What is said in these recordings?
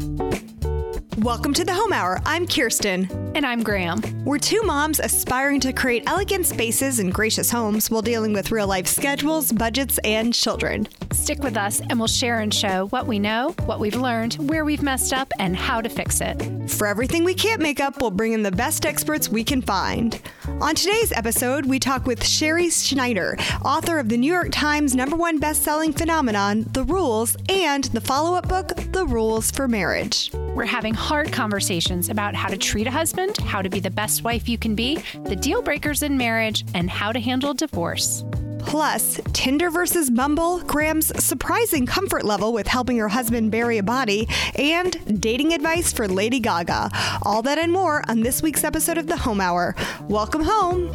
you Welcome to the Home Hour. I'm Kirsten. And I'm Graham. We're two moms aspiring to create elegant spaces and gracious homes while dealing with real life schedules, budgets, and children. Stick with us and we'll share and show what we know, what we've learned, where we've messed up, and how to fix it. For everything we can't make up, we'll bring in the best experts we can find. On today's episode, we talk with Sherrie Schneider, author of the New York Times number one best-selling phenomenon, The Rules, and the follow-up book, The Rules for Marriage. We're having hard conversations about how to treat a husband, how to be the best wife you can be, the deal breakers in marriage, and how to handle divorce. Plus, Tinder versus Bumble, Graham's surprising comfort level with helping her husband bury a body, and dating advice for Lady Gaga. All that and more on this week's episode of The Home Hour. Welcome home.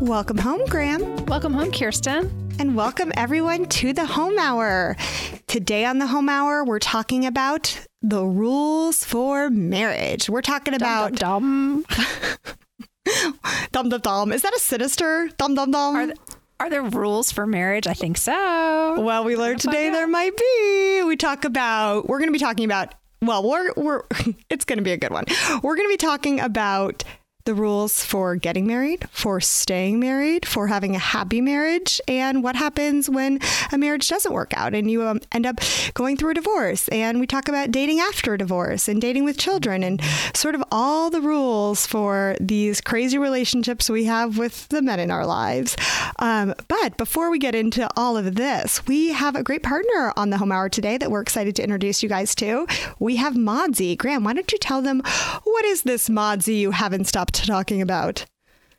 Welcome home, Graham. Welcome home, Kirsten. And welcome everyone to the Home Hour. Today on the Home Hour, we're talking about the rules for marriage. We're talking about dum dum dum dum. Is that a sinister dum dum dum? Are, th- are there rules for marriage? I think so. Well, we learned today there might be. We talk about. We're going to be talking about. Well, we're we're. It's going to be a good one. We're going to be talking about the rules for getting married, for staying married, for having a happy marriage, and what happens when a marriage doesn't work out and you um, end up going through a divorce. And we talk about dating after a divorce and dating with children and sort of all the rules for these crazy relationships we have with the men in our lives. Um, but before we get into all of this, we have a great partner on the Home Hour today that we're excited to introduce you guys to. We have Modsy. Graham, why don't you tell them what is this Modsy you haven't stopped talking about.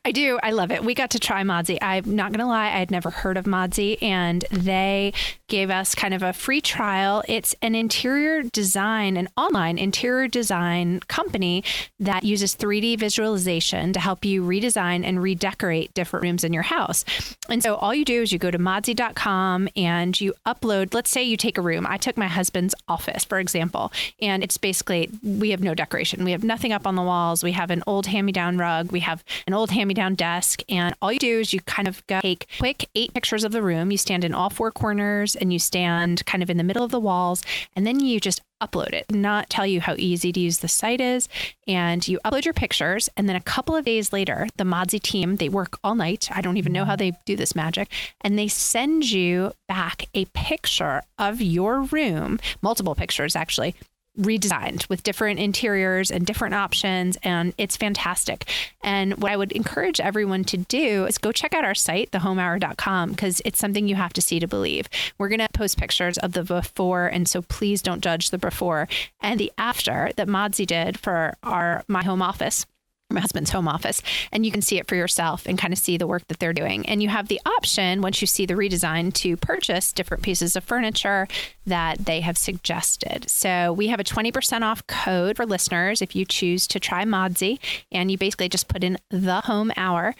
I do. I love it. We got to try Modsy. I'm not going to lie, I had never heard of Modsy, and they gave us kind of a free trial. It's an interior design, an online interior design company that uses 3D visualization to help you redesign and redecorate different rooms in your house. And so all you do is you go to modsy.com and you upload, let's say you take a room. I took my husband's office, for example, and it's basically, we have no decoration. We have nothing up on the walls. We have an old hand me down rug. We have an old hand me down desk. And all you do is you kind of go take quick eight pictures of the room. You stand in all four corners and you stand kind of in the middle of the walls. And then you just upload it, not tell you how easy to use the site is. And you upload your pictures. And then a couple of days later, the Modsy team, they work all night. I don't even know how they do this magic. And they send you back a picture of your room, multiple pictures actually, redesigned with different interiors and different options and it's fantastic. And what i would encourage everyone to do is go check out our site thehomehour.com because it's something you have to see to believe. We're going to post pictures of the before and so please don't judge the before and the after that modsy did for our my home office my husband's home office and you can see it for yourself and kind of see the work that they're doing and you have the option once you see the redesign to purchase different pieces of furniture that they have suggested so we have a 20% off code for listeners if you choose to try modsy and you basically just put in the home hour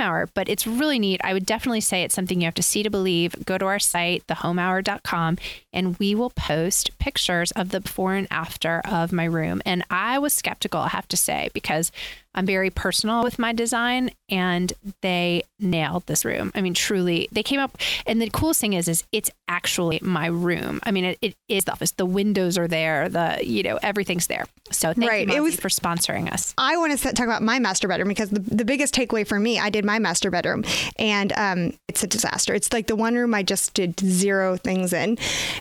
hour, but it's really neat. I would definitely say it's something you have to see to believe. Go to our site, thehomehour.com, and we will post pictures of the before and after of my room. And I was skeptical, I have to say, because I'm very personal with my design and they nailed this room. I mean, truly, they came up and the coolest thing is, is it's actually my room. I mean, it, it is the office. The windows are there. The, you know, everything's there. So thank right. you, it was, for sponsoring us. I want to talk about my master bedroom because the, the biggest takeaway for me, I did my master bedroom and um, it's a disaster. It's like the one room I just did zero things in.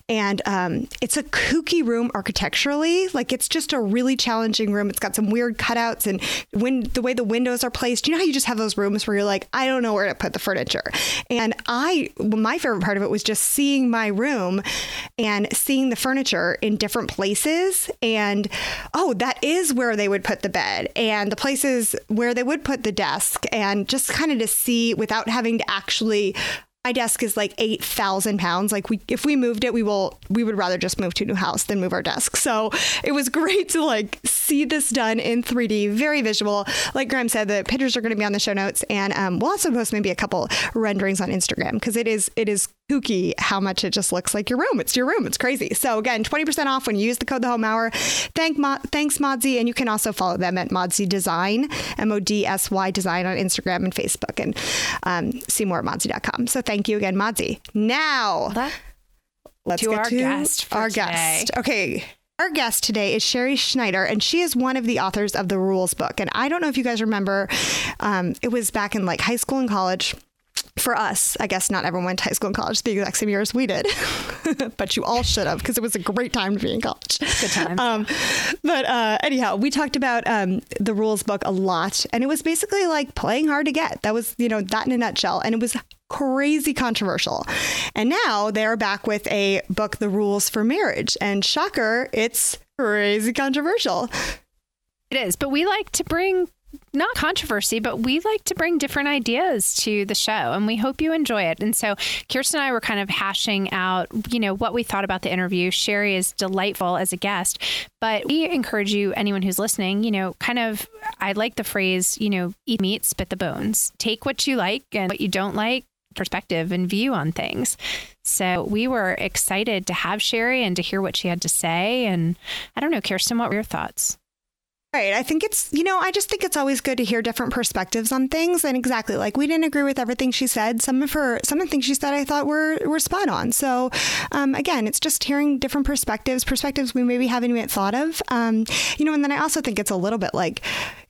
And um, it's a kooky room architecturally. Like it's just a really challenging room. It's got some weird cutouts and when the way the windows are placed, you know how you just have those rooms where you're like, I don't know where to put the furniture. And I, my favorite part of it was just seeing my room and seeing the furniture in different places. And oh, that is where they would put the bed and the places where they would put the desk and just kind of to see without having to actually my desk is like 8,000 pounds. Like we, if we moved it, we will, we would rather just move to a new house than move our desk. So it was great to like see this done in 3D, very visual. Like Graham said, the pictures are going to be on the show notes and um, we'll also post maybe a couple renderings on Instagram because it is, it is kooky how much it just looks like your room. It's your room. It's crazy. So again, 20% off when you use the code the home hour. Thank Mo- thanks Modsy. And you can also follow them at Modsy Design, M-O-D-S-Y Design on Instagram and Facebook and um, see more at modsy.com. So thank you again, Modsy. Now, let's to get our to guest our today. guest. Okay. Our guest today is Sherrie Schneider, and she is one of the authors of the Rules book. And I don't know if you guys remember, um, it was back in like high school and college for us, I guess not everyone went to high school and college the exact same year as we did, but you all should have because it was a great time to be in college. Good times. Um, but uh, anyhow, we talked about um, the rules book a lot, and it was basically like playing hard to get. That was, you know, that in a nutshell. And it was crazy controversial. And now they're back with a book, The Rules for Marriage. And shocker, it's crazy controversial. It is, but we like to bring not controversy, but we like to bring different ideas to the show and we hope you enjoy it. And so Kirsten and I were kind of hashing out, you know, what we thought about the interview. Sherrie is delightful as a guest, but we encourage you, anyone who's listening, you know, kind of, I like the phrase, you know, eat meat, spit the bones. Take what you like and what you don't like perspective and view on things. So we were excited to have Sherrie and to hear what she had to say. And I don't know, Kirsten, what were your thoughts? Right. I think it's, you know, I just think it's always good to hear different perspectives on things. And exactly, like we didn't agree with everything she said. Some of her, some of the things she said, I thought were were spot on. So, um, again, it's just hearing different perspectives, perspectives we maybe haven't even thought of. Um, you know, and then I also think it's a little bit like,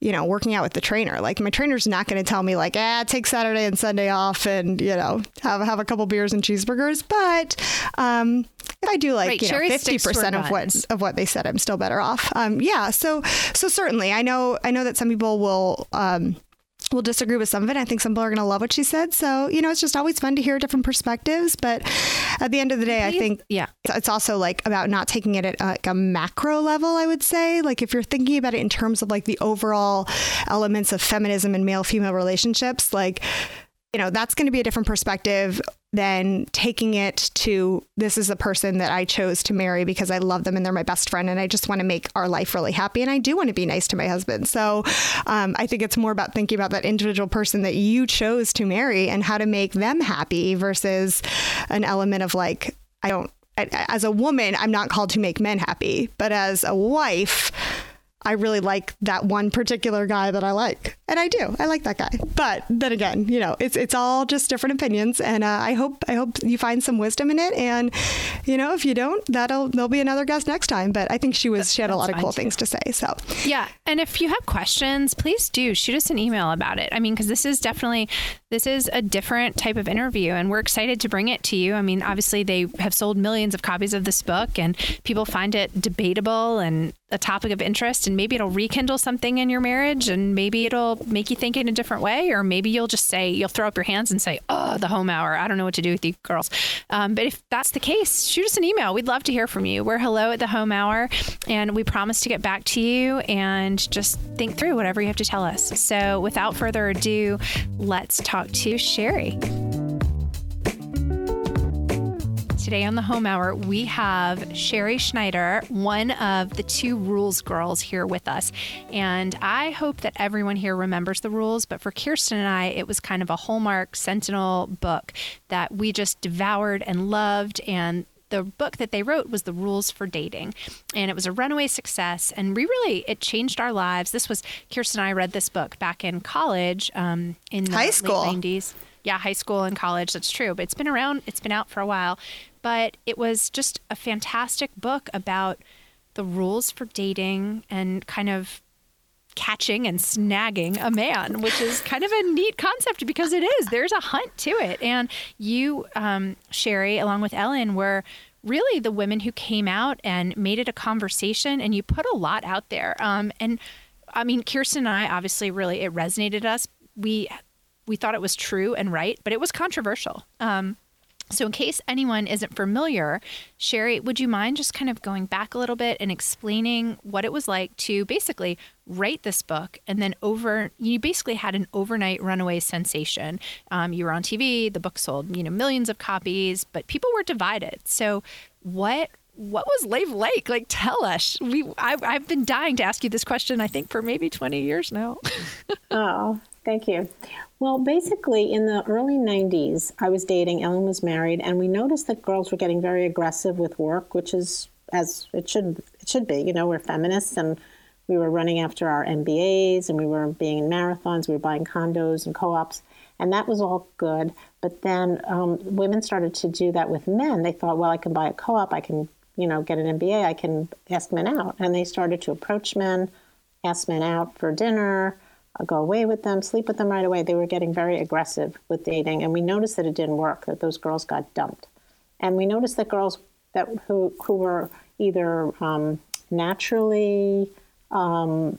you know, working out with the trainer. Like my trainer's not going to tell me like, ah, take Saturday and Sunday off, and you know, have have a couple beers and cheeseburgers. But um, if I do like Right, you know fifty sticks to her percent of what of what they said, I'm still better off. Um, yeah. So so certainly, I know I know that some people will. Um, will disagree with some of it. I think some people are going to love what she said. So, you know, it's just always fun to hear different perspectives. But at the end of the day, I think Yeah. it's also like about not taking it at like a macro level, I would say. Like if you're thinking about it in terms of like the overall elements of feminism and male female relationships, like, you know, that's going to be a different perspective than taking it to this is the person that I chose to marry because I love them and they're my best friend and I just want to make our life really happy and I do want to be nice to my husband. So um, I think it's more about thinking about that individual person that you chose to marry and how to make them happy versus an element of like, I don't, as a woman, I'm not called to make men happy, but as a wife, I really like that one particular guy that I like, and I do. I like that guy. But then again, you know, it's it's all just different opinions, and uh, I hope I hope you find some wisdom in it. And you know, if you don't, that'll there'll be another guest next time. But I think she was she had a lot of cool too. things to say. So Yeah, and if you have questions, please do shoot us an email about it. I mean, because this is definitely this is a different type of interview, and we're excited to bring it to you. I mean, obviously they have sold millions of copies of this book, and people find it debatable and a topic of interest, and maybe it'll rekindle something in your marriage, and maybe it'll make you think in a different way, or maybe you'll just say you'll throw up your hands and say, "Oh, the home hour. I don't know what to do with you girls." Um, but if that's the case, shoot us an email. We'd love to hear from you. We're hello at the home hour, and we promise to get back to you and just think through whatever you have to tell us. So, without further ado, let's talk to Sherrie. Today on the Home Hour, we have Sherrie Schneider, one of the two rules girls here with us. And I hope that everyone here remembers the rules, but for Kirsten and I, it was kind of a Hallmark Sentinel book that we just devoured and loved. And the book that they wrote was The Rules for Dating. And it was a runaway success. And we really, it changed our lives. This was, Kirsten and I read this book back in college um, in the High late school. 90s. Yeah, high school and college. That's true. But it's been around, it's been out for a while. But it was just a fantastic book about the rules for dating and kind of catching and snagging a man, which is kind of a neat concept because it is. There's a hunt to it. And you, um, Sherrie, along with Ellen, were really the women who came out and made it a conversation and you put a lot out there. Um, and I mean, Kirsten and I obviously really, it resonated us. We, we thought it was true and right, but it was controversial. Um, so, in case anyone isn't familiar, Sherrie, would you mind just kind of going back a little bit and explaining what it was like to basically write this book and then over, you basically had an overnight runaway sensation. Um, you were on TV, the book sold, you know, millions of copies, but people were divided. So, what what was Lave Lake like? Tell us. We I've, I've been dying to ask you this question. I think for maybe twenty years now. Oh, thank you. Well, basically, in the early 90s, I was dating, Ellen was married, and we noticed that girls were getting very aggressive with work, which is as it should it should be. You know, we're feminists and we were running after our MBAs and we were being in marathons, we were buying condos and co-ops. And that was all good. But then um, women started to do that with men. They thought, well, I can buy a co op, I can, you know, get an MBA, I can ask men out. And they started to approach men, ask men out for dinner, uh, go away with them, sleep with them right away. They were getting very aggressive with dating. And we noticed that it didn't work, that those girls got dumped. And we noticed that girls that who, who were either um, naturally um,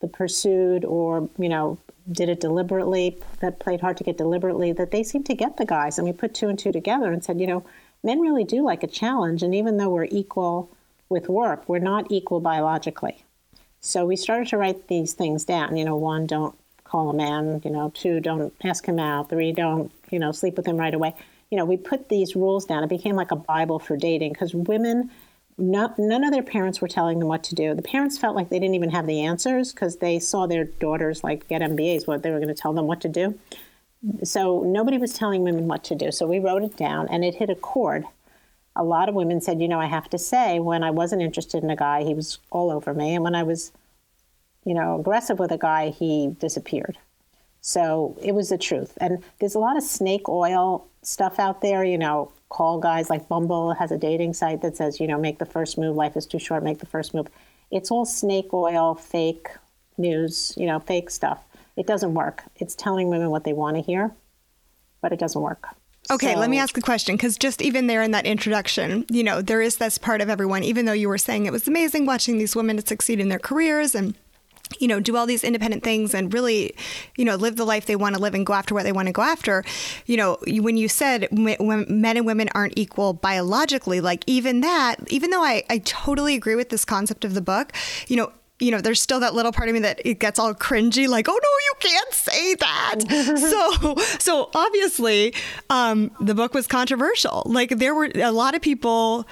the pursued or, you know, did it deliberately, that played hard to get deliberately, that they seemed to get the guys. And we put two and two together and said, you know, men really do like a challenge. And even though we're equal with work, we're not equal biologically. So we started to write these things down. You know, one, don't call a man. You know, two, don't ask him out. Three, don't, you know, sleep with him right away. You know, we put these rules down. It became like a Bible for dating because women not, none of their parents were telling them what to do. The parents felt like they didn't even have the answers because they saw their daughters like get MBAs, what they were going to tell them what to do. So nobody was telling women what to do. So we wrote it down and it hit a chord. A lot of women said, you know, I have to say, when I wasn't interested in a guy, he was all over me. And when I was, you know, aggressive with a guy, he disappeared. So it was the truth. And there's a lot of snake oil stuff out there, you know, call guys like Bumble has a dating site that says, you know, make the first move, life is too short, make the first move. It's all snake oil, fake news, you know, fake stuff. It doesn't work. It's telling women what they want to hear, but it doesn't work. Okay, so, let me ask a question because just even there in that introduction, you know, there is this part of everyone, even though you were saying it was amazing watching these women succeed in their careers and you know, do all these independent things and really, you know, live the life they want to live and go after what they want to go after. You know, when you said men and women aren't equal biologically, like even that, even though I, I totally agree with this concept of the book, you know, you know, there's still that little part of me that it gets all cringy, like, oh no, you can't say that. so, so obviously, um, the book was controversial. Like, there were a lot of people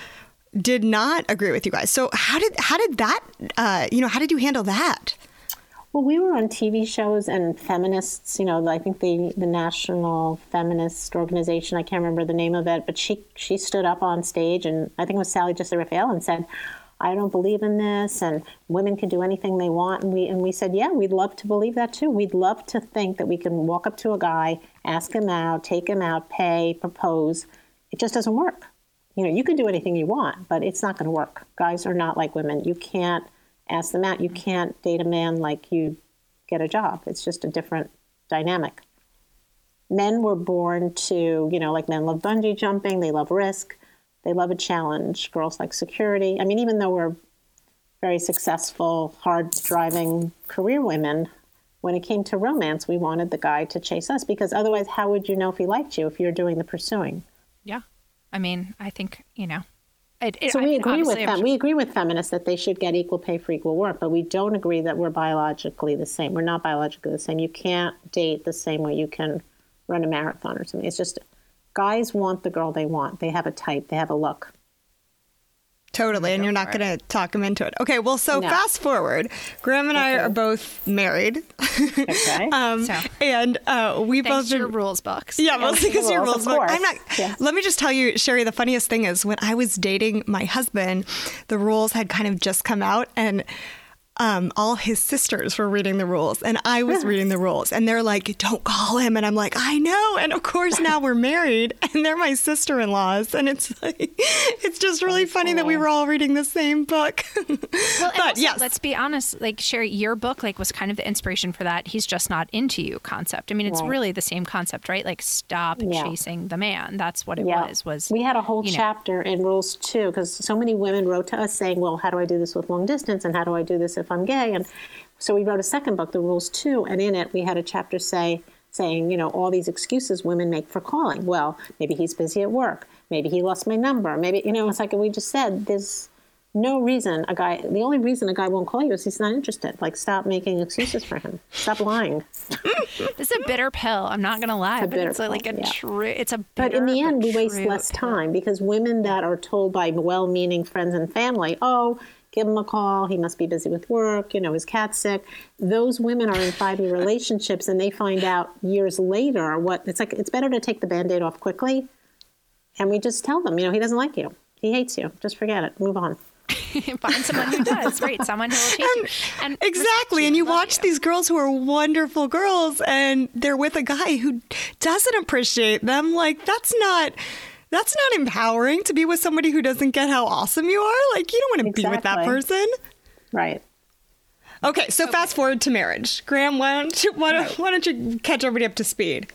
did not agree with you guys. So, how did how did that, uh, you know, how did you handle that? Well, we were on TV shows and feminists, you know, I think the, the National Feminist Organization, I can't remember the name of it, but she, she stood up on stage and I think it was Sally Jessy Raphael and said, I don't believe in this and women can do anything they want. And we, and we said, yeah, we'd love to believe that too. We'd love to think that we can walk up to a guy, ask him out, take him out, pay, propose. It just doesn't work. You know, you can do anything you want, but it's not going to work. Guys are not like women. You can't – ask them out. You can't date a man like you get a job. It's just a different dynamic. Men were born to, you know, like men love bungee jumping, they love risk, they love a challenge. Girls like security. I mean, even though we're very successful, hard driving career women, when it came to romance, we wanted the guy to chase us because otherwise, how would you know if he liked you if you're doing the pursuing? Yeah. I mean, I think, you know, it, it, so we agree with them. We agree with feminists that they should get equal pay for equal work, but we don't agree that we're biologically the same. We're not biologically the same. You can't date the same way you can run a marathon or something. It's just guys want the girl they want. They have a type. They have a look. Totally, and you're not going to talk them into it. Okay, well, so no. fast forward, Graham and okay. I are both married. Okay. um, so, and uh, we both been, your rules books. Yeah, mostly because your rules book. I'm not. Yeah. Let me just tell you, Sherrie. The funniest thing is when I was dating my husband, the rules had kind of just come out, and um, all his sisters were reading the rules and I was reading the rules. And they're like, don't call him. And I'm like, I know. And of course, now we're married and they're my sister in laws. And it's like, it's just really funny that we were all reading the same book. well, but also, yes. Let's be honest. Like, Sherrie, your book like was kind of the inspiration for that. He's just not into you concept. I mean, it's right. really the same concept, right? Like, stop yeah. chasing the man. That's what it yeah. was. Was we had a whole chapter know. in rules too, because so many women wrote to us saying, well, how do I do this with long distance? And how do I do this if I'm gay. And so we wrote a second book, The Rules Two, and in it we had a chapter say saying, you know, all these excuses women make for calling. Well, maybe he's busy at work. Maybe he lost my number. Maybe you know, it's like we just said, there's no reason a guy the only reason a guy won't call you is he's not interested like stop making excuses for him stop lying this is a bitter pill i'm not gonna lie it's but it's pill, like a yeah. true it's a but in the end we waste less pill. time because women that are told by well-meaning friends and family oh give him a call. He must be busy with work. You know, his cat's sick. Those women are in five year relationships and they find out years later what it's like. It's better to take the band aid off quickly. And we just tell them, you know, he doesn't like you. He hates you. Just forget it. Move on. Find someone who does, right? Someone who will chase you. And exactly. And you watch you. these girls who are wonderful girls and they're with a guy who doesn't appreciate them. Like, that's not that's not empowering to be with somebody who doesn't get how awesome you are. Like, you don't want to exactly. be with that person. Right. Okay, so okay. fast forward to marriage. Graham, why don't you, why don't, right. why don't you catch everybody up to speed?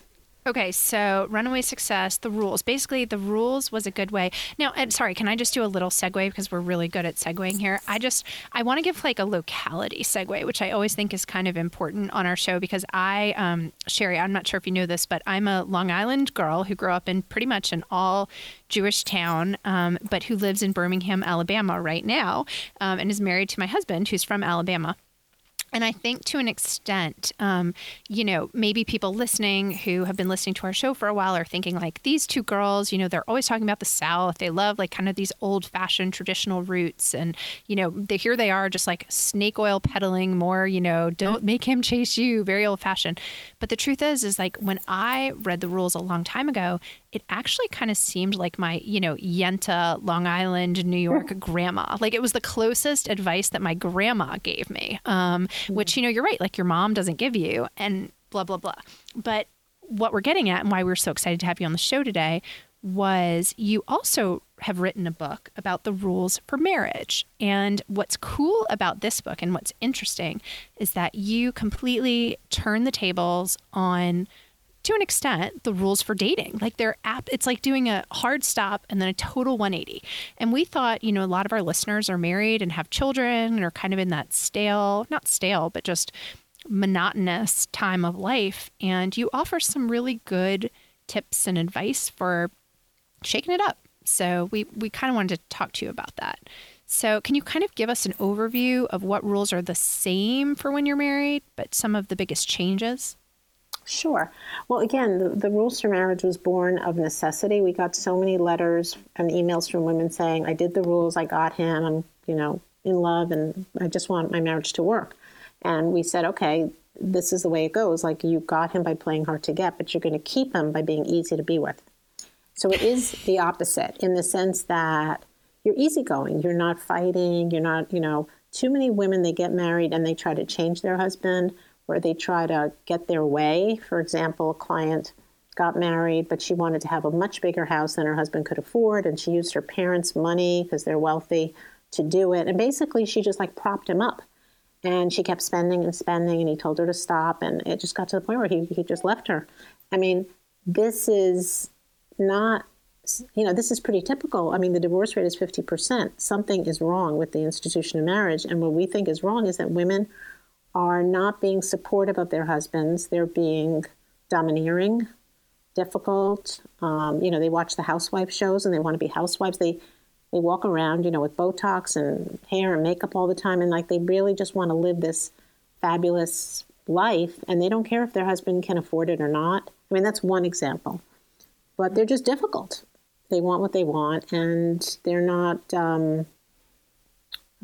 Okay, so runaway success, the rules. Basically, the rules was a good way. Now, sorry, can I just do a little segue because we're really good at segueing here? I just I want to give like a locality segue, which I always think is kind of important on our show because I, um, Sherrie, I'm not sure if you know this, but I'm a Long Island girl who grew up in pretty much an all Jewish town, um, but who lives in Birmingham, Alabama right now, um, and is married to my husband who's from Alabama. And I think to an extent, um, you know, maybe people listening who have been listening to our show for a while are thinking like these two girls, you know, they're always talking about the South. They love like kind of these old fashioned traditional roots. And, you know, they, here they are just like snake oil peddling more, you know, don't make him chase you, very old fashioned. But the truth is, is like when I read the rules a long time ago, it actually kind of seemed like my, you know, Yenta, Long Island, New York grandma. Like it was the closest advice that my grandma gave me, um, which, you know, you're right, like your mom doesn't give you, and blah, blah, blah. But what we're getting at and why we're so excited to have you on the show today was you also have written a book about the rules for marriage. And what's cool about this book and what's interesting is that you completely turn the tables on to an extent the rules for dating. Like they're app it's like doing a hard stop and then a total 180 and we thought you know a lot of our listeners are married and have children and are kind of in that stale not stale but just monotonous time of life. And you offer some really good tips and advice for shaking it up. So we we kind of wanted to talk to you about that. So can you kind of give us an overview of what rules are the same for when you're married but some of the biggest changes Sure. Well, again, the, the, Rules for Marriage was born of necessity. We got so many letters and emails from women saying, I did the rules, I got him, I'm, you know, in love, and I just want my marriage to work. And we said, okay, this is the way it goes. Like, you got him by playing hard to get, but you're going to keep him by being easy to be with. So it is the opposite in the sense that you're easygoing, you're not fighting, you're not, you know, too many women, they get married and they try to change their husband where they try to get their way. For example, a client got married, but she wanted to have a much bigger house than her husband could afford, and she used her parents' money because they're wealthy to do it. And basically, she just like propped him up. And she kept spending and spending, and he told her to stop. And it just got to the point where he, he just left her. I mean, this is not, you know, this is pretty typical. I mean, the divorce rate is 50%. Something is wrong with the institution of marriage. And what we think is wrong is that women are not being supportive of their husbands. They're being domineering, difficult. Um, you know, they watch the housewife shows and they want to be housewives. They they walk around, you know, with Botox and hair and makeup all the time, and like they really just want to live this fabulous life, and they don't care if their husband can afford it or not. I mean, that's one example, but they're just difficult. They want what they want, and they're not. Um,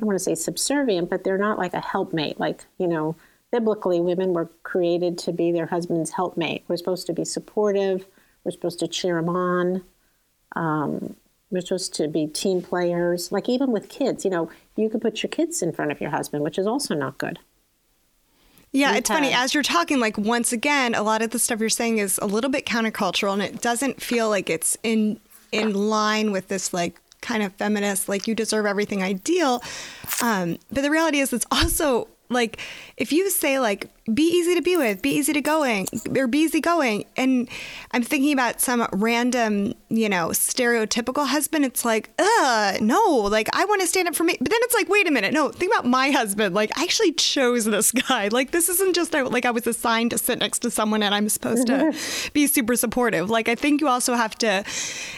don't want to say subservient, but they're not like a helpmate. Like, you know, biblically, women were created to be their husband's helpmate. We're supposed to be supportive, we're supposed to cheer them on. Um, we're supposed to be team players. Like, even with kids, you know, you could put your kids in front of your husband, which is also not good. Yeah, it's funny. As you're talking, like once again, a lot of the stuff you're saying is a little bit countercultural, and it doesn't feel like it's in in line with this like kind of feminist, like you deserve everything ideal. Um, but the reality is, it's also like if you say like be easy to be with, be easy to going, or be easy going, and I'm thinking about some random, you know, stereotypical husband. It's like, uh, no, like I want to stand up for me. But then it's like, wait a minute, no, think about my husband. Like I actually chose this guy. Like this isn't just like I was assigned to sit next to someone and I'm supposed to be super supportive. Like I think you also have to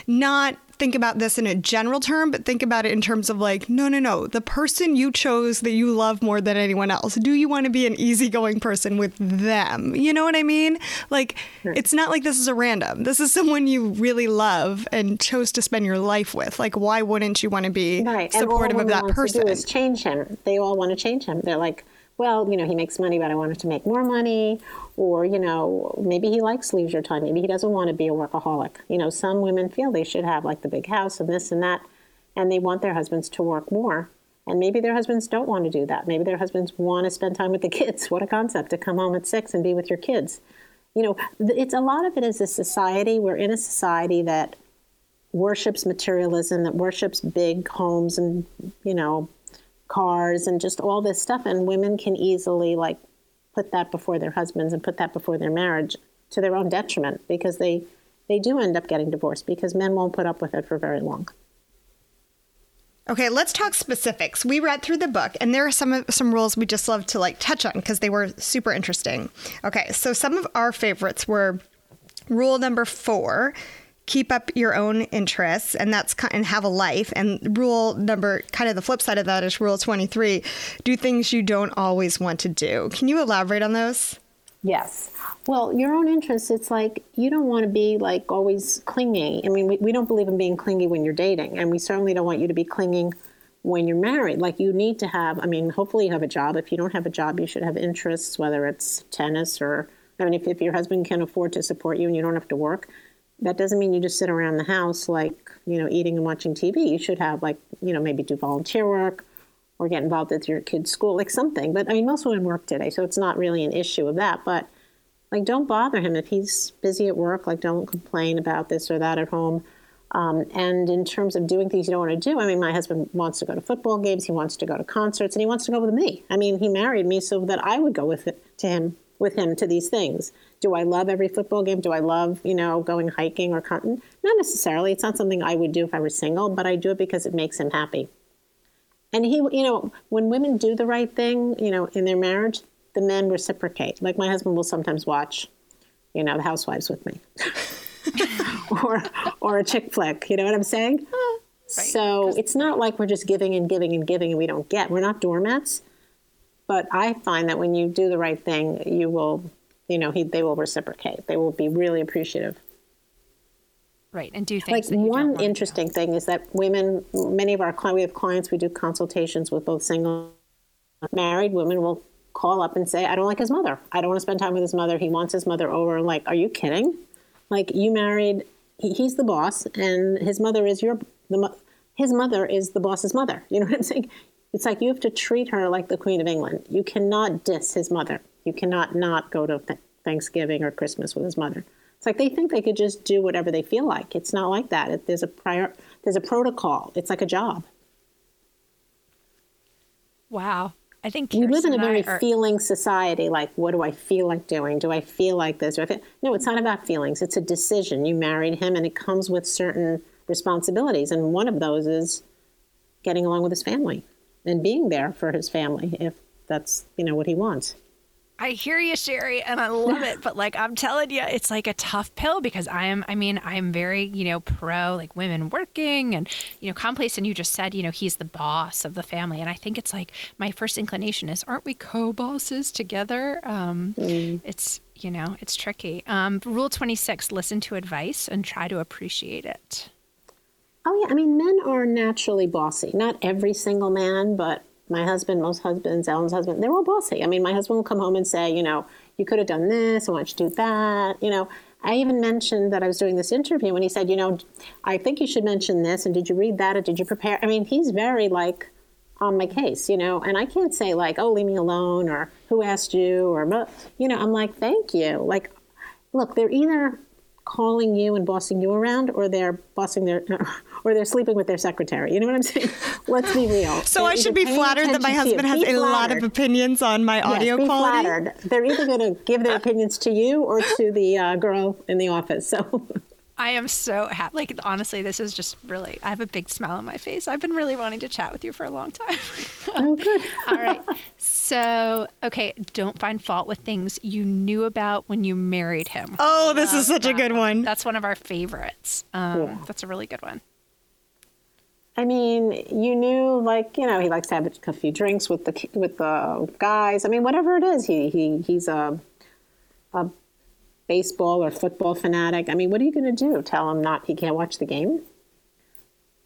not think about this in a general term, but think about it in terms of like, no, no, no. The person you chose that you love more than anyone else, do you want to be an easygoing person with them? You know what I mean? Like, it's not like this is a random. This is someone you really love and chose to spend your life with. Like, why wouldn't you want to be right. supportive of that person? To do is change him. They all want to change him. They're like, well, you know, he makes money, but I want him to make more money. Or, you know, maybe he likes leisure time. Maybe he doesn't want to be a workaholic. You know, some women feel they should have like the big house and this and that, and they want their husbands to work more. And maybe their husbands don't want to do that. Maybe their husbands want to spend time with the kids. What a concept to come home at six and be with your kids. You know, it's a lot of it is a society. We're in a society that worships materialism, that worships big homes and, you know, cars and just all this stuff. And women can easily like put that before their husbands and put that before their marriage to their own detriment because they, they do end up getting divorced because men won't put up with it for very long. Okay, let's talk specifics. We read through the book, and there are some some rules we just love to like touch on because they were super interesting. Okay, so some of our favorites were rule number four: keep up your own interests, and that's and have a life. And rule number, kind of the flip side of that, is rule twenty three: do things you don't always want to do. Can you elaborate on those? Yes. Well, your own interests, it's like you don't want to be like always clingy. I mean, we, we don't believe in being clingy when you're dating, and we certainly don't want you to be clinging when you're married. Like you need to have, I mean, hopefully you have a job. If you don't have a job, you should have interests, whether it's tennis or, I mean, if, if your husband can afford to support you and you don't have to work, that doesn't mean you just sit around the house like, you know, eating and watching TV. You should have like, you know, maybe do volunteer work or get involved with your kid's school, like something. But I mean, most women work today, so it's not really an issue of that. But like, don't bother him if he's busy at work. Like, don't complain about this or that at home. Um, and in terms of doing things you don't want to do, I mean, my husband wants to go to football games, he wants to go to concerts, and he wants to go with me. I mean, he married me so that I would go with it, to him with him to these things. Do I love every football game? Do I love, you know, going hiking or hunting? Not necessarily. It's not something I would do if I were single, but I do it because it makes him happy. And he, you know, when women do the right thing, you know, in their marriage, the men reciprocate. Like my husband will sometimes watch, you know, the Housewives with me, or or a chick flick. You know what I'm saying? Right. So it's not like we're just giving and giving and giving and we don't get. We're not doormats. But I find that when you do the right thing, you will, you know, he, they will reciprocate. They will be really appreciative. Right, and do things. Like one interesting thing is that women, many of our clients, we have clients, we do consultations with both single, married women will call up and say, I don't like his mother. I don't want to spend time with his mother. He wants his mother over. Like, are you kidding? Like, you married, he, he's the boss, and his mother is your, the, his mother is the boss's mother. You know what I'm saying? It's like you have to treat her like the Queen of England. You cannot diss his mother. You cannot not go to th- Thanksgiving or Christmas with his mother. It's like they think they could just do whatever they feel like. It's not like that. It, there's a prior, there's a protocol. It's like a job. Wow. I think Kirsten we live in a very are... feeling society. Like, what do I feel like doing? Do I feel like this? Feel... No, it's not about feelings. It's a decision. You married him, and it comes with certain responsibilities, and one of those is getting along with his family and being there for his family if that's you know what he wants. I hear you, Sherrie, and I love it. But like I'm telling you, it's like a tough pill because I am. I mean, I'm very you know pro like women working and you know commonplace. And you just said you know he's the boss of the family, and I think it's like my first inclination is aren't we co-bosses together? Um, mm. It's you know it's tricky. Um, rule 26: listen to advice and try to appreciate it. Oh yeah, I mean men are naturally bossy. Not every single man, but my husband, most husbands, Ellen's husband, they're all bossy. I mean, my husband will come home and say, you know, you could have done this, I want you to do that. You know, I even mentioned that I was doing this interview and he said, you know, I think you should mention this and did you read that or did you prepare? I mean, he's very like on my case, you know, and I can't say like, oh, leave me alone or who asked you or, you know, I'm like, thank you. Like, look, they're either calling you and bossing you around or they're bossing their or they're sleeping with their secretary you know what i'm saying let's be real so they're i should be flattered that my husband has a lot of opinions on my audio yes, be quality flattered they're either going to give their opinions to you or to the uh, girl in the office so I am so happy. Like, honestly, this is just really, I have a big smile on my face. I've been really wanting to chat with you for a long time. oh, good. All right. So, okay, don't find fault with things you knew about when you married him. Oh, this is such a good one. That's one of our favorites. Um, yeah. That's a really good one. I mean, you knew, like you know, he likes to have a few drinks with the with the guys. I mean, whatever it is, he he he's a a baseball or football fanatic. I mean, what are you going to do? Tell him not he can't watch the game?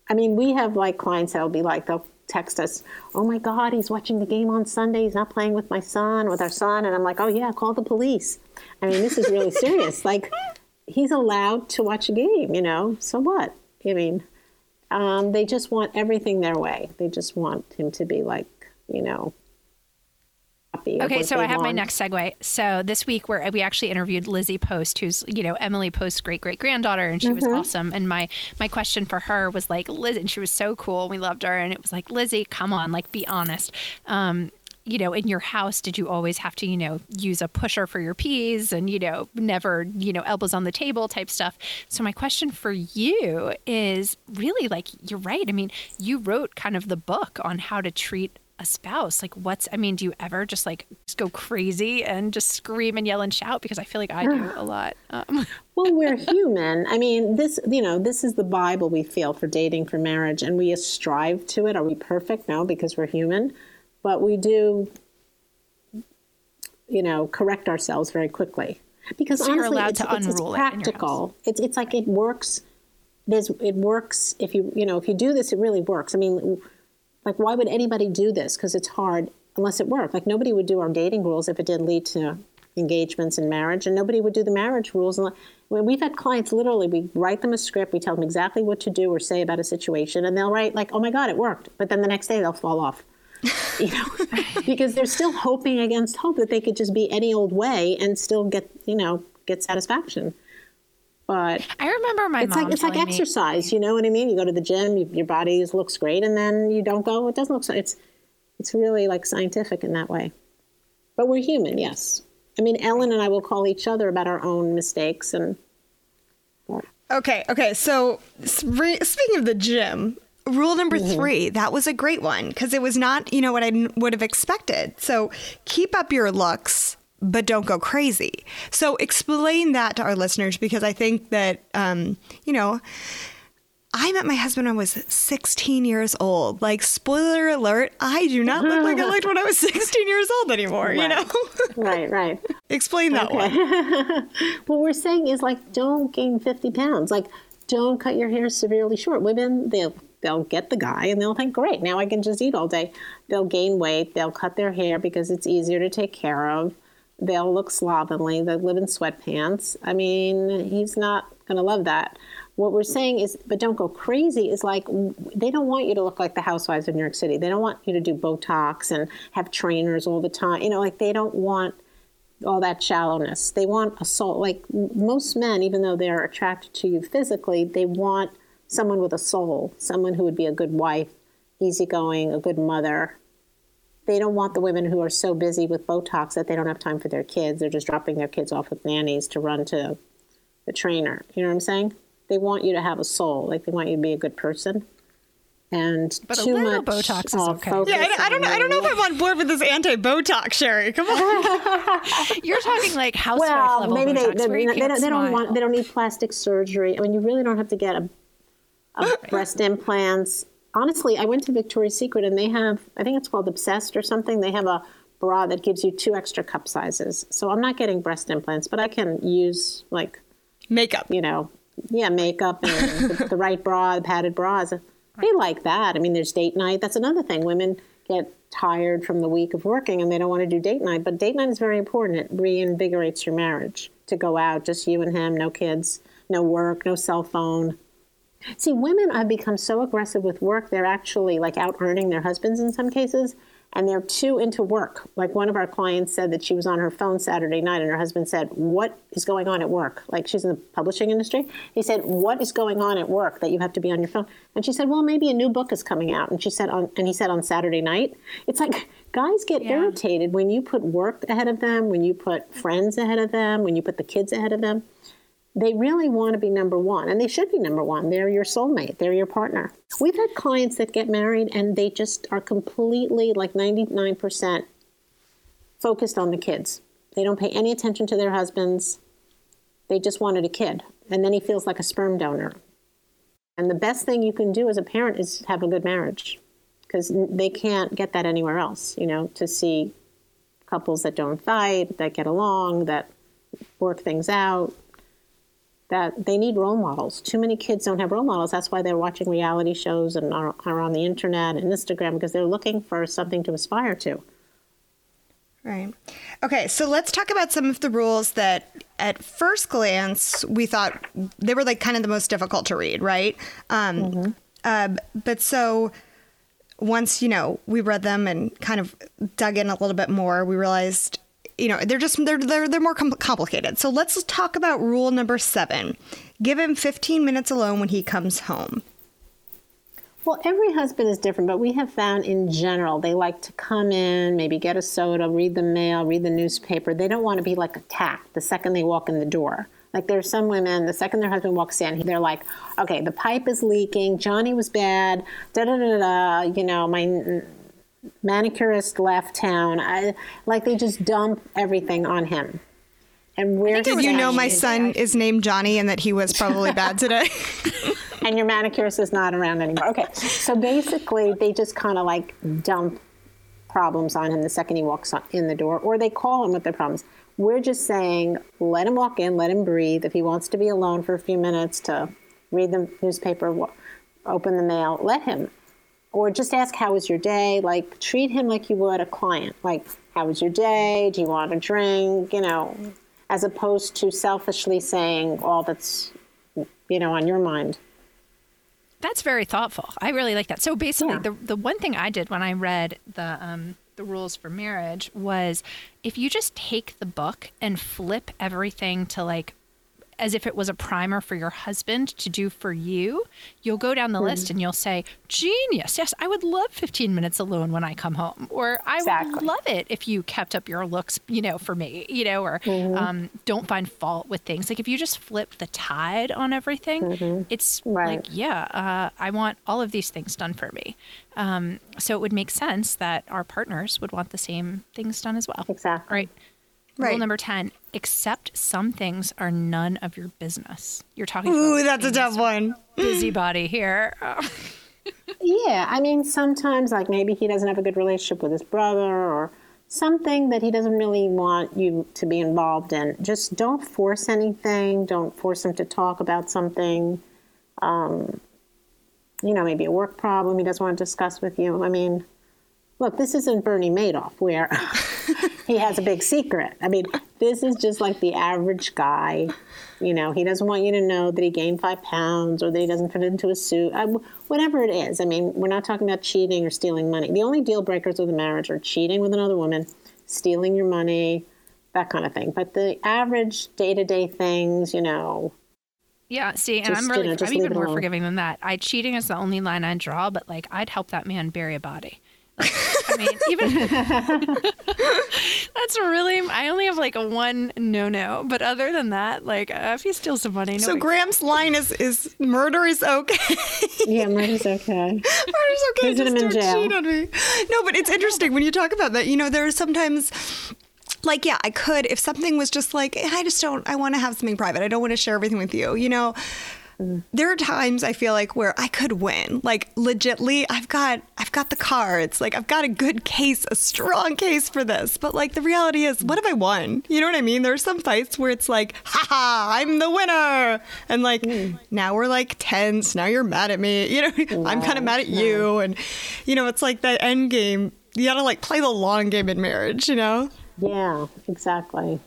I mean, we have like clients that'll be like they'll text us, "Oh my God, he's watching the game on Sunday. He's not playing with my son, with our son," and I'm like, "Oh yeah, call the police." I mean, this is really serious. Like, he's allowed to watch a game, you know. So what? I mean, Um, they just want everything their way. They just want him to be like, you know. Okay, so I have want. my next segue. So this week, where we actually interviewed Lizzie Post, who's you know Emily Post's great great granddaughter, and she mm-hmm. was awesome. And my my question for her was like, Liz, and she was so cool. We loved her, and it was like, Lizzie, come on, like be honest. Um, you know, in your house, did you always have to, you know, use a pusher for your peas and, you know, never, you know, elbows on the table type stuff? So, my question for you is really like, you're right. I mean, you wrote kind of the book on how to treat a spouse? Like what's i mean do you ever just like just go crazy and just scream and yell and shout? Because i feel like i do a lot um. well we're human. I mean this you know this is the bible we feel for dating for marriage and we strive to it. Are we perfect? No because we're human. But we do you know correct ourselves very quickly. Because so honestly it's, it's, it's, practical it it's, it's like it works. There's it works if you you know if you do this it really works. I mean like, why would anybody do this? Because it's hard unless it worked. Like, nobody would do our dating rules if it didn't lead to engagements and marriage, and nobody would do the marriage rules. When we've had clients, literally, we write them a script, we tell them exactly what to do or say about a situation, and they'll write like, "Oh my God, it worked," but then the next day they'll fall off. you know, because they're still hoping against hope that they could just be any old way and still get, you know, get satisfaction. But I remember my it's like it's like exercise. Me. You know what I mean? You go to the gym, you, your body looks great, and then you don't go. It doesn't look so. It's it's really like scientific in that way. But we're human, yes. I mean, Ellen and I will call each other about our own mistakes and. Okay, okay. So speaking of the gym, rule number mm-hmm. three that was a great one because it was not you know what i would have expected so keep up your looks but don't go crazy. So explain that to our listeners because I think that, um, you know, I met my husband when I was 16 years old. Like, spoiler alert, I do not look like I looked when I was 16 years old anymore, right. you know? right, right. Explain that okay. one. what we're saying is, like, don't gain 50 pounds. Like, don't cut your hair severely short. Women, they'll they'll get the guy and they'll think, great, now I can just eat all day. They'll gain weight. They'll cut their hair because it's easier to take care of. They'll look slovenly. They live in sweatpants. I mean, he's not going to love that. What we're saying is, but don't go crazy, is like they don't want you to look like the housewives of New York City. They don't want you to do Botox and have trainers all the time. You know, like they don't want all that shallowness. They want a soul. Like most men, even though they're attracted to you physically, they want someone with a soul, someone who would be a good wife, easygoing, a good mother, they don't want the women who are so busy with Botox that they don't have time for their kids. They're just dropping their kids off with nannies to run to the trainer. You know what I'm saying? They want you to have a soul. Like they want you to be a good person. And but too much Botox is okay. Yeah, I, I don't know. I don't know if I'm on board with this anti-Botox, Sherrie. Come on. You're talking like housewife well, level maybe Botox, they, they, they, they, don't, they don't want they don't need plastic surgery. I mean, you really don't have to get a, a breast implants honestly, I went to Victoria's Secret and they have, I think it's called Obsessed or something. They have a bra that gives you two extra cup sizes. So I'm not getting breast implants, but I can use like makeup, you know, yeah, makeup and the, the, right bra, the padded bras. They like that. I mean, there's date night. That's another thing. Women get tired from the week of working and they don't want to do date night. But date night is very important. It reinvigorates your marriage to go out, just you and him, no kids, no work, no cell phone. See, women have become so aggressive with work, they're actually like out earning their husbands in some cases, and they're too into work. Like one of our clients said that she was on her phone Saturday night, and her husband said, What is going on at work? Like she's in the publishing industry. He said, What is going on at work that you have to be on your phone? And she said, Well, maybe a new book is coming out. And she said, on, and he said, On Saturday night. It's like, guys get yeah. irritated when you put work ahead of them, when you put friends ahead of them, when you put the kids ahead of them they really want to be number one, and they should be number one. They're your soulmate, they're your partner. We've had clients that get married and they just are completely, like 99%, focused on the kids. They don't pay any attention to their husbands. They just wanted a kid. And then he feels like a sperm donor. And the best thing you can do as a parent is have a good marriage because they can't get that anywhere else, you know, to see couples that don't fight, that get along, that work things out, that they need role models. Too many kids don't have role models. That's why they're watching reality shows and are, are on the internet and Instagram because they're looking for something to aspire to. Right. Okay, so let's talk about some of the rules that at first glance we thought they were like kind of the most difficult to read, right? Um, mm-hmm. Um, but so once you know we read them and kind of dug in a little bit more, we realized you know they're just they're they're, they're more com- complicated. So let's talk about rule number seven: give him 15 minutes alone when he comes home. Well, every husband is different, but we have found in general they like to come in, maybe get a soda, read the mail, read the newspaper. They don't want to be like attacked the second they walk in the door. Like there's some women, the second their husband walks in, they're like, okay, the pipe is leaking, Johnny was bad, da da da da, you know, my manicurist left town. I, like they just dump everything on him. And where did you know my son is named Johnny and that he was probably bad today? and your manicurist is not around anymore. Okay, so basically they just kind of like dump problems on him the second he walks in the door, or they call him with their problems. We're just saying, let him walk in, let him breathe. If he wants to be alone for a few minutes to read the newspaper, open the mail, let him. Or just ask, how was your day? Like, treat him like you would a client. Like, how was your day? Do you want a drink? You know, as opposed to selfishly saying all that's, you know, on your mind. That's very thoughtful. I really like that. So basically, yeah. the the one thing I did when I read the um, the rules for marriage was if you just take the book and flip everything to like as if it was a primer for your husband to do for you, you'll go down the mm list and you'll say, Genius. Yes, I would love 15 minutes alone when I come home. Or I exactly. would love it if you kept up your looks, you know, for me, you know, or mm-hmm. um, don't find fault with things. Like if you just flip the tide on everything, mm-hmm. it's right. like, yeah, uh, I want all of these things done for me. Um, so it would make sense that our partners would want the same things done as well. Exactly. Right. Right. Rule number 10 accept some things are none of your business. You're talking Ooh, that's a tough one. Busybody here. yeah, I mean, sometimes, like maybe he doesn't have a good relationship with his brother or something that he doesn't really want you to be involved in. Just don't force anything. Don't force him to talk about something. Um, you know, maybe a work problem he doesn't want to discuss with you. I mean, look, this isn't Bernie Madoff where he has a big secret. I mean, this is just like the average guy. You know, he doesn't want you to know that he gained five pounds or that he doesn't fit into a suit, I, whatever it is. I mean, we're not talking about cheating or stealing money. The only deal breakers of the marriage are cheating with another woman, stealing your money, that kind of thing. But the average day to day things, you know, yeah, see, and just, I'm really, you know, I'm even more forgiving than that. I cheating is the only line I draw, but like I'd help that man bury a body. I mean, even that's really. I only have like a one no no, but other than that, like uh, if he steals some money. So Graham's line is is murder is okay. yeah, murder's okay. murder's okay. Visit him in jail. Cheat on me. No, but it's interesting when you talk about that. You know, there are sometimes like yeah i could if something was just like i just don't i want to have something private i don't want to share everything with you you know there are times I feel like where I could win. Like legitly, I've got I've got the cards. Like I've got a good case, a strong case for this. But like the reality is, what have I won? You know what I mean? There are some fights where it's like, ha, I'm the winner. And like mm. now we're like tense. Now you're mad at me. You know, I'm kind of mad at you. And you know, it's like that end game. You gotta like play the long game in marriage, you know? Yeah, exactly.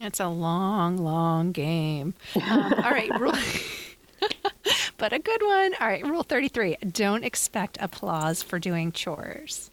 It's a long, long game. Um, all right, rule. but a good one. All right, rule 33 don't expect applause for doing chores.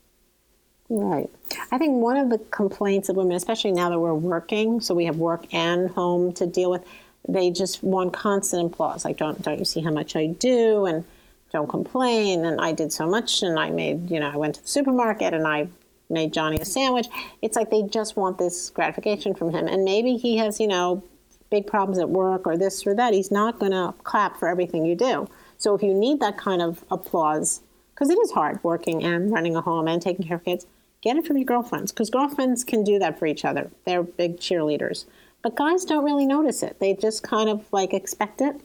Right. I think one of the complaints of women, especially now that we're working, so we have work and home to deal with, they just want constant applause. Like, don't don't you see how much I do, and don't complain, and I did so much, and I made, you know, I went to the supermarket, and I made Johnny a sandwich. It's like they just want this gratification from him. And maybe he has, you know, big problems at work or this or that. He's not going to clap for everything you do. So if you need that kind of applause, because it is hard working and running a home and taking care of kids, get it from your girlfriends because girlfriends can do that for each other. They're big cheerleaders. But guys don't really notice it. They just kind of like expect it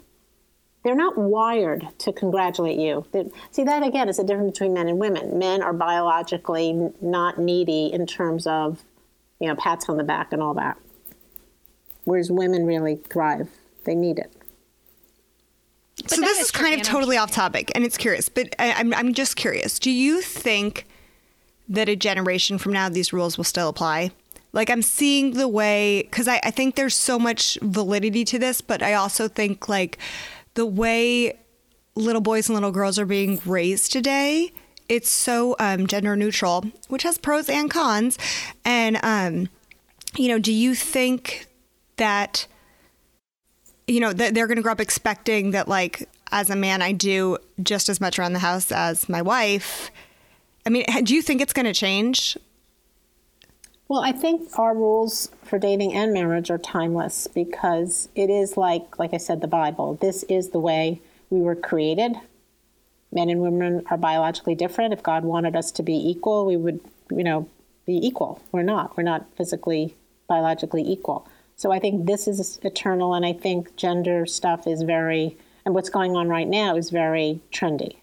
they're not wired to congratulate you. They, see, that again is a difference between men and women. Men are biologically not needy in terms of, you know, pats on the back and all that. Whereas women really thrive. They need it. But so this is, is kind of totally off topic, and it's curious, but I, I'm I'm just curious. Do you think that a generation from now these rules will still apply? Like I'm seeing the way because I, I think there's so much validity to this, but I also think like the way little boys and little girls are being raised today. It's so um, gender neutral, which has pros and cons. And, um, you know, do you think that, you know, that they're going to grow up expecting that, like, as a man, I do just as much around the house as my wife? I mean, do you think it's going to change? Well, I think our rules for dating and marriage are timeless because it is like, like I said, the Bible. This is the way we were created. Men and women are biologically different. If God wanted us to be equal, we would, you know, be equal. We're not. We're not physically, biologically equal. So I think this is eternal, and I think gender stuff is very, and what's going on right now is very trendy.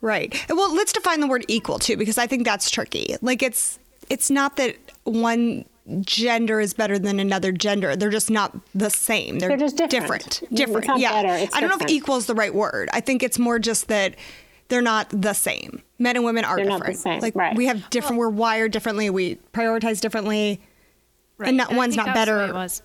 Right. Well, let's define the word equal too, because I think that's tricky. Like it's it's not that one gender is better than another gender. They're just not the same. They're, They're just different. Different. different. It's not yeah. better, it's I don't know if different. equal is the right word. I think it's more just that they're not the same. Men and women are They're not different. the same, Like right. we have different. we're wired differently. We prioritize differently. Right. And not I one's think not that's the way better. It was.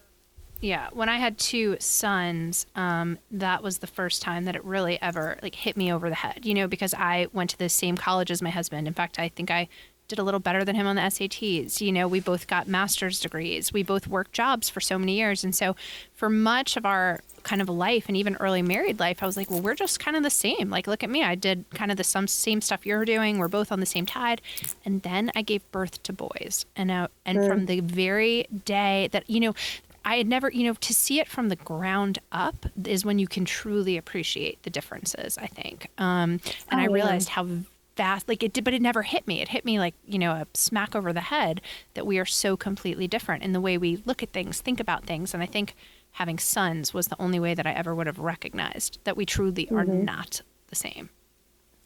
Yeah, when I had two sons, um, that was the first time that it really ever like hit me over the head. You know, because I went to the same college as my husband. In fact, I think I did a little better than him on the SATs. You know, we both got master's degrees. We both worked jobs for so many years, and so for much of our kind of life and even early married life, I was like, well, we're just kind of the same. Like, look at me. I did kind of the some same stuff you're doing. We're both on the same tide. And then I gave birth to boys. And now, and from the very day that, you know, I had never, you know, to see it from the ground up is when you can truly appreciate the differences, I think. Um, and I Oh, yeah. realized how vast, like it did, but it never hit me. It hit me like, you know, a smack over the head that we are so completely different in the way we look at things, think about things. And I think having sons was the only way that I ever would have recognized that we truly are mm-hmm. not the same.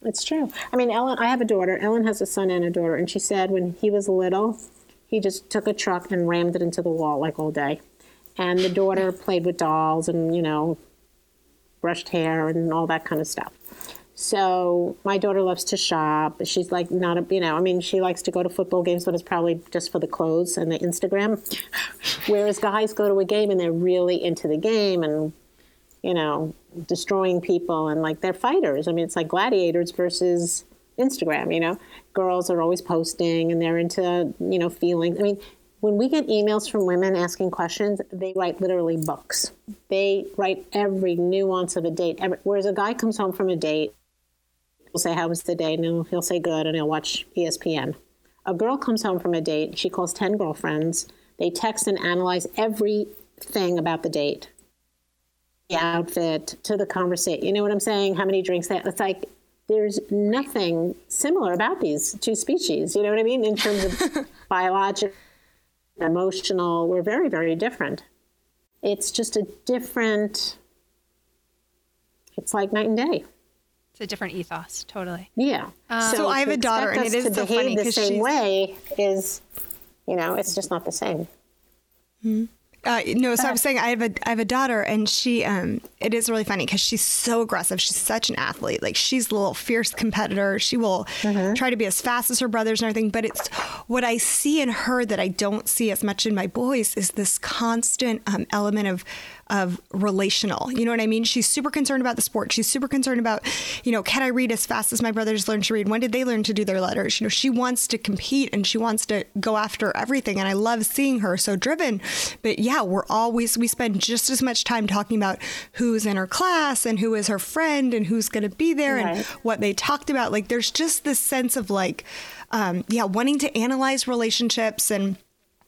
It's true. I mean, Ellen, I have a daughter. Ellen has a son and a daughter, and she said when he was little, he just took a truck and rammed it into the wall like all day. And the daughter played with dolls and, you know, brushed hair and all that kind of stuff. So my daughter loves to shop. She's like not a, you know, I mean, she likes to go to football games, but it's probably just for the clothes and the Instagram. Whereas guys go to a game and they're really into the game and, you know, destroying people and like they're fighters. I mean, it's like gladiators versus Instagram, you know. Girls are always posting and they're into, you know, feelings. I mean, when we get emails from women asking questions, they write literally books. They write every nuance of a date. Every, whereas a guy comes home from a date, he'll say, How was the day? And he'll, say, Good, and he'll watch ESPN. A girl comes home from a date, she calls 10 girlfriends. They text and analyze everything about the date the outfit to the conversation. You know what I'm saying? How many drinks that? It's like there's nothing similar about these two species. You know what I mean? In terms of biological, emotional, we're very, very different. It's just a different, it's like night and day. It's a different ethos, totally. Yeah. So I have a daughter, and it is us to so behave funny the 'cause same she's- way is, you know, it's just not the same. Uh, no, so I was saying I have a I have a daughter, and she um it is really funny because she's so aggressive. She's such an athlete. Like she's a little fierce competitor. She will try to be as fast as her brothers and everything. But it's what I see in her that I don't see as much in my boys is this constant um, element of of relational. You know what I mean? She's super concerned about the sport. She's super concerned about, you know, can I read as fast as my brothers learned to read? When did they learn to do their letters? You know, she wants to compete and she wants to go after everything. And I love seeing her so driven. But yeah, we're always, we spend just as much time talking about who's in her class and who is her friend and who's going to be there and what they talked about. Like there's just this sense of like, um, yeah, wanting to analyze relationships and,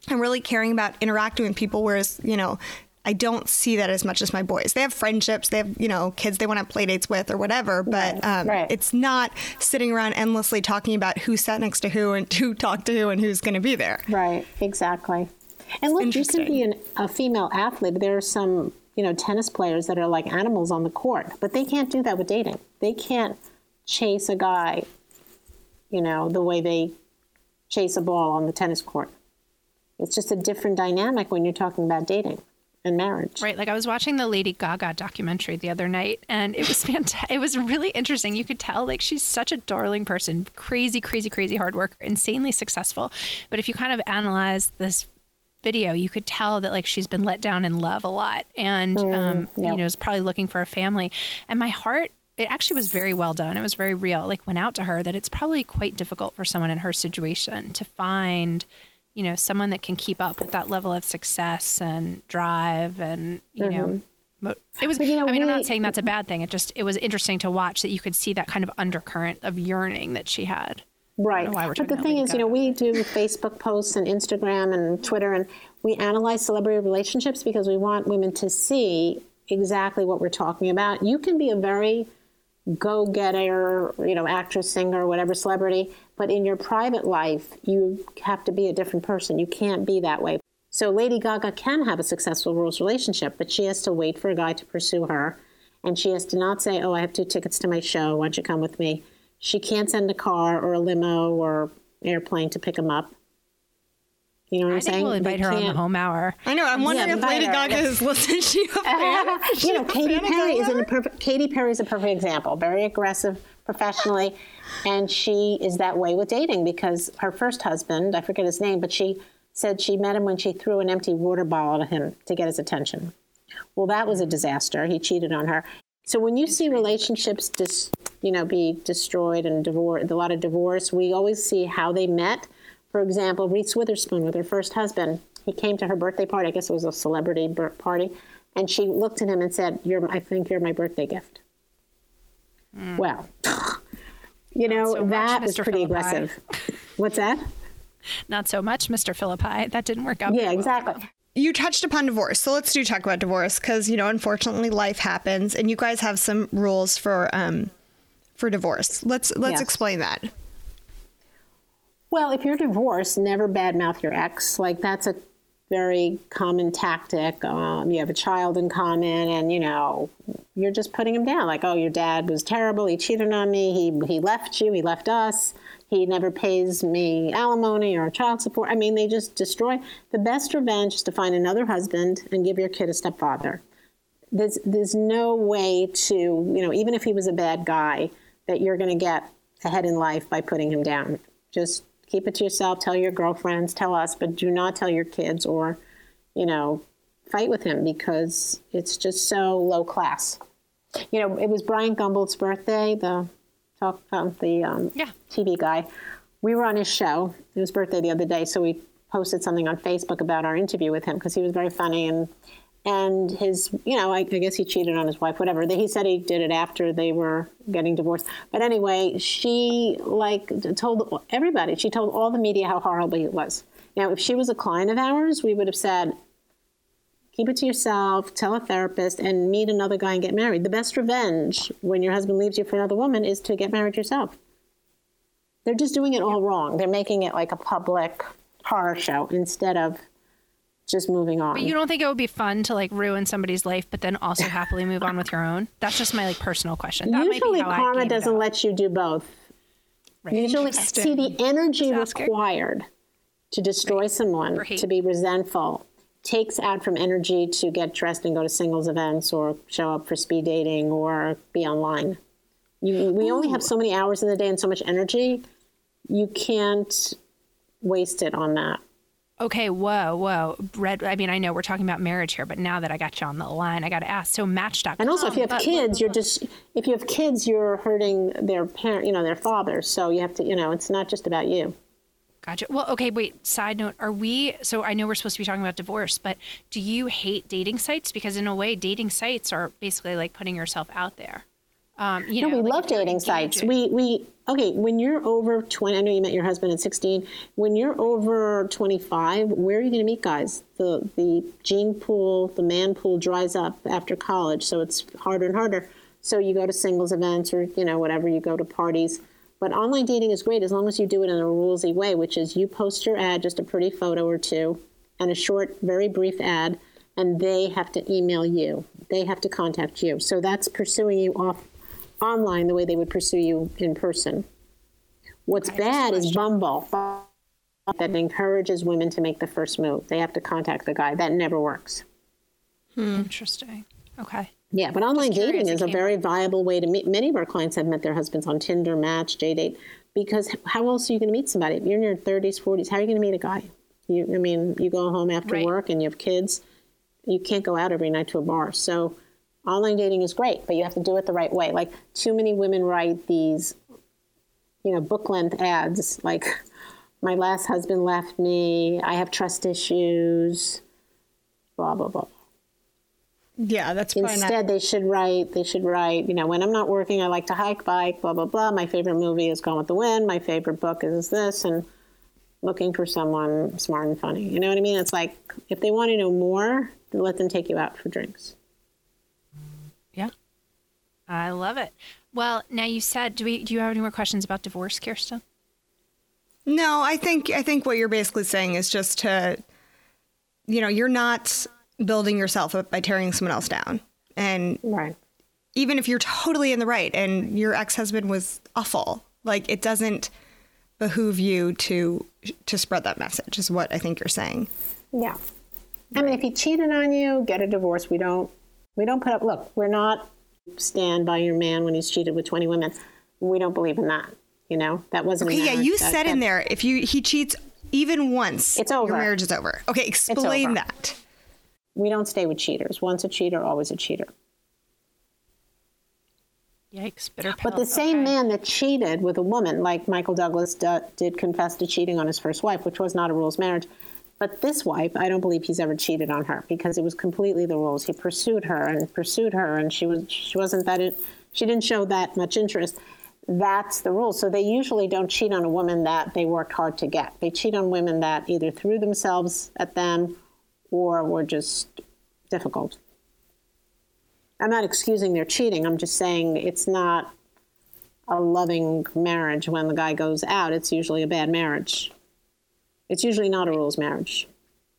and really caring about interacting with people. Whereas, you know, I don't see that as much as my boys. They have friendships, they have, you know, kids they want to have play dates with or whatever, but um, right. it's not sitting around endlessly talking about who sat next to who and who talked to who and who's going to be there. Right, exactly. And look, you can be an, a female athlete. There are some, you know, tennis players that are like animals on the court, but they can't do that with dating. They can't chase a guy, you know, the way they chase a ball on the tennis court. It's just a different dynamic when you're talking about dating and marriage. Right. Like I was watching the Lady Gaga documentary the other night and it was fantastic. It was really interesting. You could tell like she's such a darling person, crazy, crazy, crazy hard worker, insanely successful. But if you kind of analyze this video, you could tell that like she's been let down in love a lot and um, yeah. you know, is probably looking for a family. And my heart it actually was very well done. It was very real. Like went out to her that it's probably quite difficult for someone in her situation to find, you know, someone that can keep up with that level of success and drive and you mm-hmm. know. It was. You know, I mean, we, I'm not saying that's a bad thing. It just it was interesting to watch that you could see that kind of undercurrent of yearning that she had. Right. But the thing is, you know, we do Facebook posts and Instagram and Twitter, and we analyze celebrity relationships because we want women to see exactly what we're talking about. You can be a very go getter, you know, actress, singer, whatever celebrity, but in your private life, you have to be a different person. You can't be that way. So Lady Gaga can have a successful rules relationship, but she has to wait for a guy to pursue her. And she has to not say, Oh, I have two tickets to my show. Why don't you come with me? She can't send a car or a limo or airplane to pick him up. You know what I am saying? We'll invite they her can't. on the home hour. I know. I'm wondering yeah, if Lady Gaga is listening. She a fan? you know, Katy Perry is a perfect. Katy Perry is a perfect example. Very aggressive professionally, and she is that way with dating because her first husband, I forget his name, but she said she met him when she threw an empty water bottle at him to get his attention. Well, that was a mm-hmm. disaster. He cheated on her. So when you see relationships dis, you know, be destroyed and divorce, a lot of divorce, we always see how they met for example, Reese Witherspoon with her first husband, he came to her birthday party. I guess it was a celebrity party, and she looked at him and said, "You're, I think you're my birthday gift." Mm. Well, you know so that is pretty Phillippe. aggressive. What's that? Not so much, Mr. Phillippe. That didn't work out. Yeah, exactly. Well. You touched upon divorce, so let's do talk about divorce because you know, unfortunately, life happens, and you guys have some rules for um for divorce. Let's let's yes. explain that. Well, if you're divorced, never badmouth your ex. Like that's a very common tactic. Um, you have a child in common, and you know you're just putting him down. Like, oh, your dad was terrible. He cheated on me. He he left you. He left us. He never pays me alimony or child support. I mean, they just destroy. The best revenge is to find another husband and give your kid a stepfather. There's there's no way to you know even if he was a bad guy that you're going to get ahead in life by putting him down. Just keep it to yourself. Tell your girlfriends, tell us, but do not tell your kids or, you know, fight with him because it's just so low class. You know, it was Bryant Gumbel's birthday, the talk, um, the um, yeah. TV guy. We were on his show. It was birthday the other day, so we posted something on Facebook about our interview with him because he was very funny and and his, you know, I, I, guess he cheated on his wife, whatever. He said he did it after they were getting divorced. But anyway, she like told everybody, she told all the media how horrible it was. Now, if she was a client of ours, we would have said, keep it to yourself, tell a therapist, and meet another guy and get married. The best revenge when your husband leaves you for another woman is to get married yourself. They're just doing it all wrong. They're making it like a public horror show instead of just moving on. But you don't think it would be fun to like ruin somebody's life, but then also happily move on with your own? That's just my like personal question. That Usually, karma doesn't let you do both. Right. Usually, see the energy required to destroy right. someone, to be resentful, takes out from energy to get dressed and go to singles events or show up for speed dating or be online. You, we Ooh. only have so many hours in the day and so much energy. You can't waste it on that. Okay, whoa, whoa. Red, I mean, I know we're talking about marriage here, but now that I got you on the line, I got to ask. So Match.com. And also, if you have but, kids, you're just if you have kids, you're hurting their parent, you know, their father. So you have to, you know, it's not just about you. Gotcha. Well, okay, wait, side note, are we, so I know we're supposed to be talking about divorce, but do you hate dating sites? Because in a way, dating sites are basically like putting yourself out there. Um, you no, know, we like love dating sites. We we okay. When you're over twenty, I know you met your husband at sixteen. When you're over twenty five, where are you going to meet guys? The the gene pool, the man pool dries up after college, so it's harder and harder. So you go to singles events or you know whatever. You go to parties. But online dating is great as long as you do it in a rulesy way, which is you post your ad, just a pretty photo or two, and a short, very brief ad, and they have to email you. They have to contact you. So that's pursuing you off online the way they would pursue you in person. What's bad is Bumble that encourages women to make the first move. They have to contact the guy. That never works. Hmm. Interesting. Okay. Yeah, but online dating is a very viable way to meet. Many of our clients have met their husbands on Tinder, Match, JDate, because how else are you going to meet somebody? If you're in your 30s, 40s, how are you going to meet a guy? You, I mean, you go home after right. work and you have kids. You can't go out every night to a bar. So Online dating is great, but you have to do it the right way. Like too many women write these, you know, book length ads like my last husband left me, I have trust issues, blah blah blah. Yeah, that's Instead, not- they should write. They should write. You know, when I'm not working, I like to hike, bike, blah blah blah. My favorite movie is Gone with the Wind. My favorite book is this, and looking for someone smart and funny. You know what I mean? It's like if they want to know more, let them take you out for drinks. Yeah, I love it. Well, now you said, do we? Do you have any more questions about divorce, Kirsten? No, I think I think what you're basically saying is just to, you know, you're not building yourself up by tearing someone else down, and Right. even if you're totally in the right and your ex-husband was awful, like it doesn't behoove you to to spread that message. Is what I think you're saying. Yeah. I mean, if he cheated on you, get a divorce. We don't. We don't put up. Look, we're not stand by your man when he's cheated with twenty women. We don't believe in that. You know, that wasn't. Okay, yeah, you That- said in there if you he cheats even once, It's over. Your marriage is over. Okay, explain over. that. We don't stay with cheaters. Once a cheater, always a cheater. Yikes! Bitter But the same man that cheated with a woman, like Michael Douglas d- did confess to cheating on his first wife, which was not a rules marriage. But this wife, I don't believe he's ever cheated on her because it was completely the rules. He pursued her and pursued her, and she was she wasn't that in, she didn't show that much interest. That's the rule. So they usually don't cheat on a woman that they worked hard to get. They cheat on women that either threw themselves at them or were just difficult. I'm not excusing their cheating. I'm just saying it's not a loving marriage when the guy goes out. It's usually a bad marriage. It's usually not a rules marriage.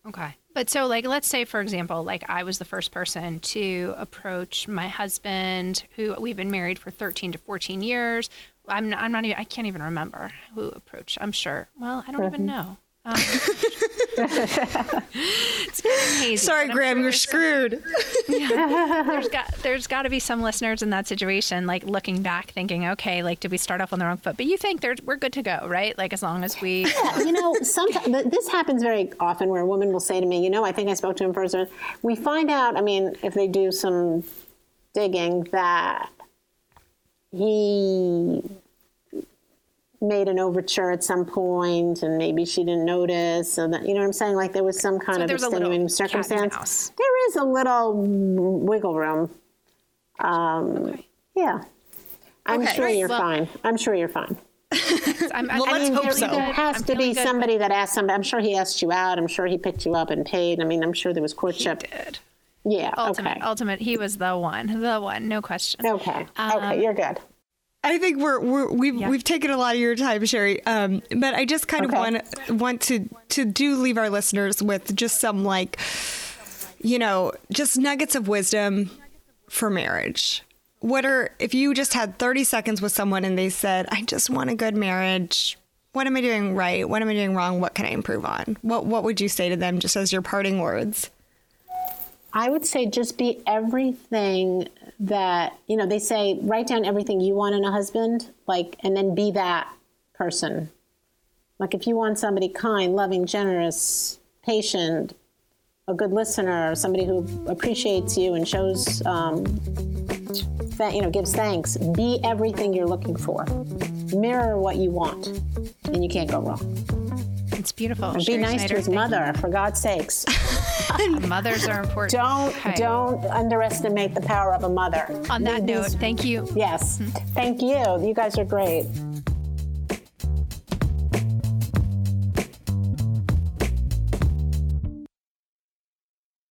Okay. But so, like, let's say, for example, like I was the first person to approach my husband, who we've been married for 13 to 14 years. I'm not, I'm not even, I can't even remember who approached. I'm sure. Well, I don't even mm-hmm. know. Um, it's hazy, Sorry, Graham, sure you're there's- screwed. there's got there's got to be some listeners in that situation, like looking back, thinking, okay, like did we start off on the wrong foot? But you think there's we're good to go, right? Like as long as we you know, sometimes this happens very often where a woman will say to me, you know, I think I spoke to him first. We find out, I mean, if they do some digging, that he made an overture at some point and maybe she didn't notice so that you know what i'm saying like there was some kind So of there's a little extenuating cat in the circumstance there is a little wiggle room um, yeah i'm Okay. sure Right, you're well- fine i'm sure you're fine I'm, Well, I'm let's feeling hope so. there has I'm to be good. somebody that asked somebody. I'm sure he asked you out. I'm sure he picked you up and paid. I mean, I'm sure there was courtship. Did. Yeah. Ultimate, okay. ultimate. He was the one, the one, no question. Okay. Um, okay. You're good. I think we're, we're we've Yeah. we've taken a lot of your time, Sherrie. Um, but I just kind Okay. of want want to to do leave our listeners with just some like, you know, just nuggets of wisdom for marriage. What are if you just had thirty seconds with someone and they said, "I just want a good marriage." What am I doing right? What am I doing wrong? What can I improve on? What what would you say to them just as your parting words? I would say just be everything that, you know, they say write down everything you want in a husband, like, and then be that person. Like, if you want somebody kind, loving, generous, patient, a good listener, somebody who appreciates you and shows, um, that, you know, gives thanks, be everything you're looking for. Mirror what you want, and you can't go wrong. It's beautiful. And be Sherrie nice Schneider, to his thank mother, for God's sakes. Mothers are important. Don't Okay. don't underestimate the power of a mother. On that These- note, thank you. Yes. Mm-hmm. Thank you. You guys are great.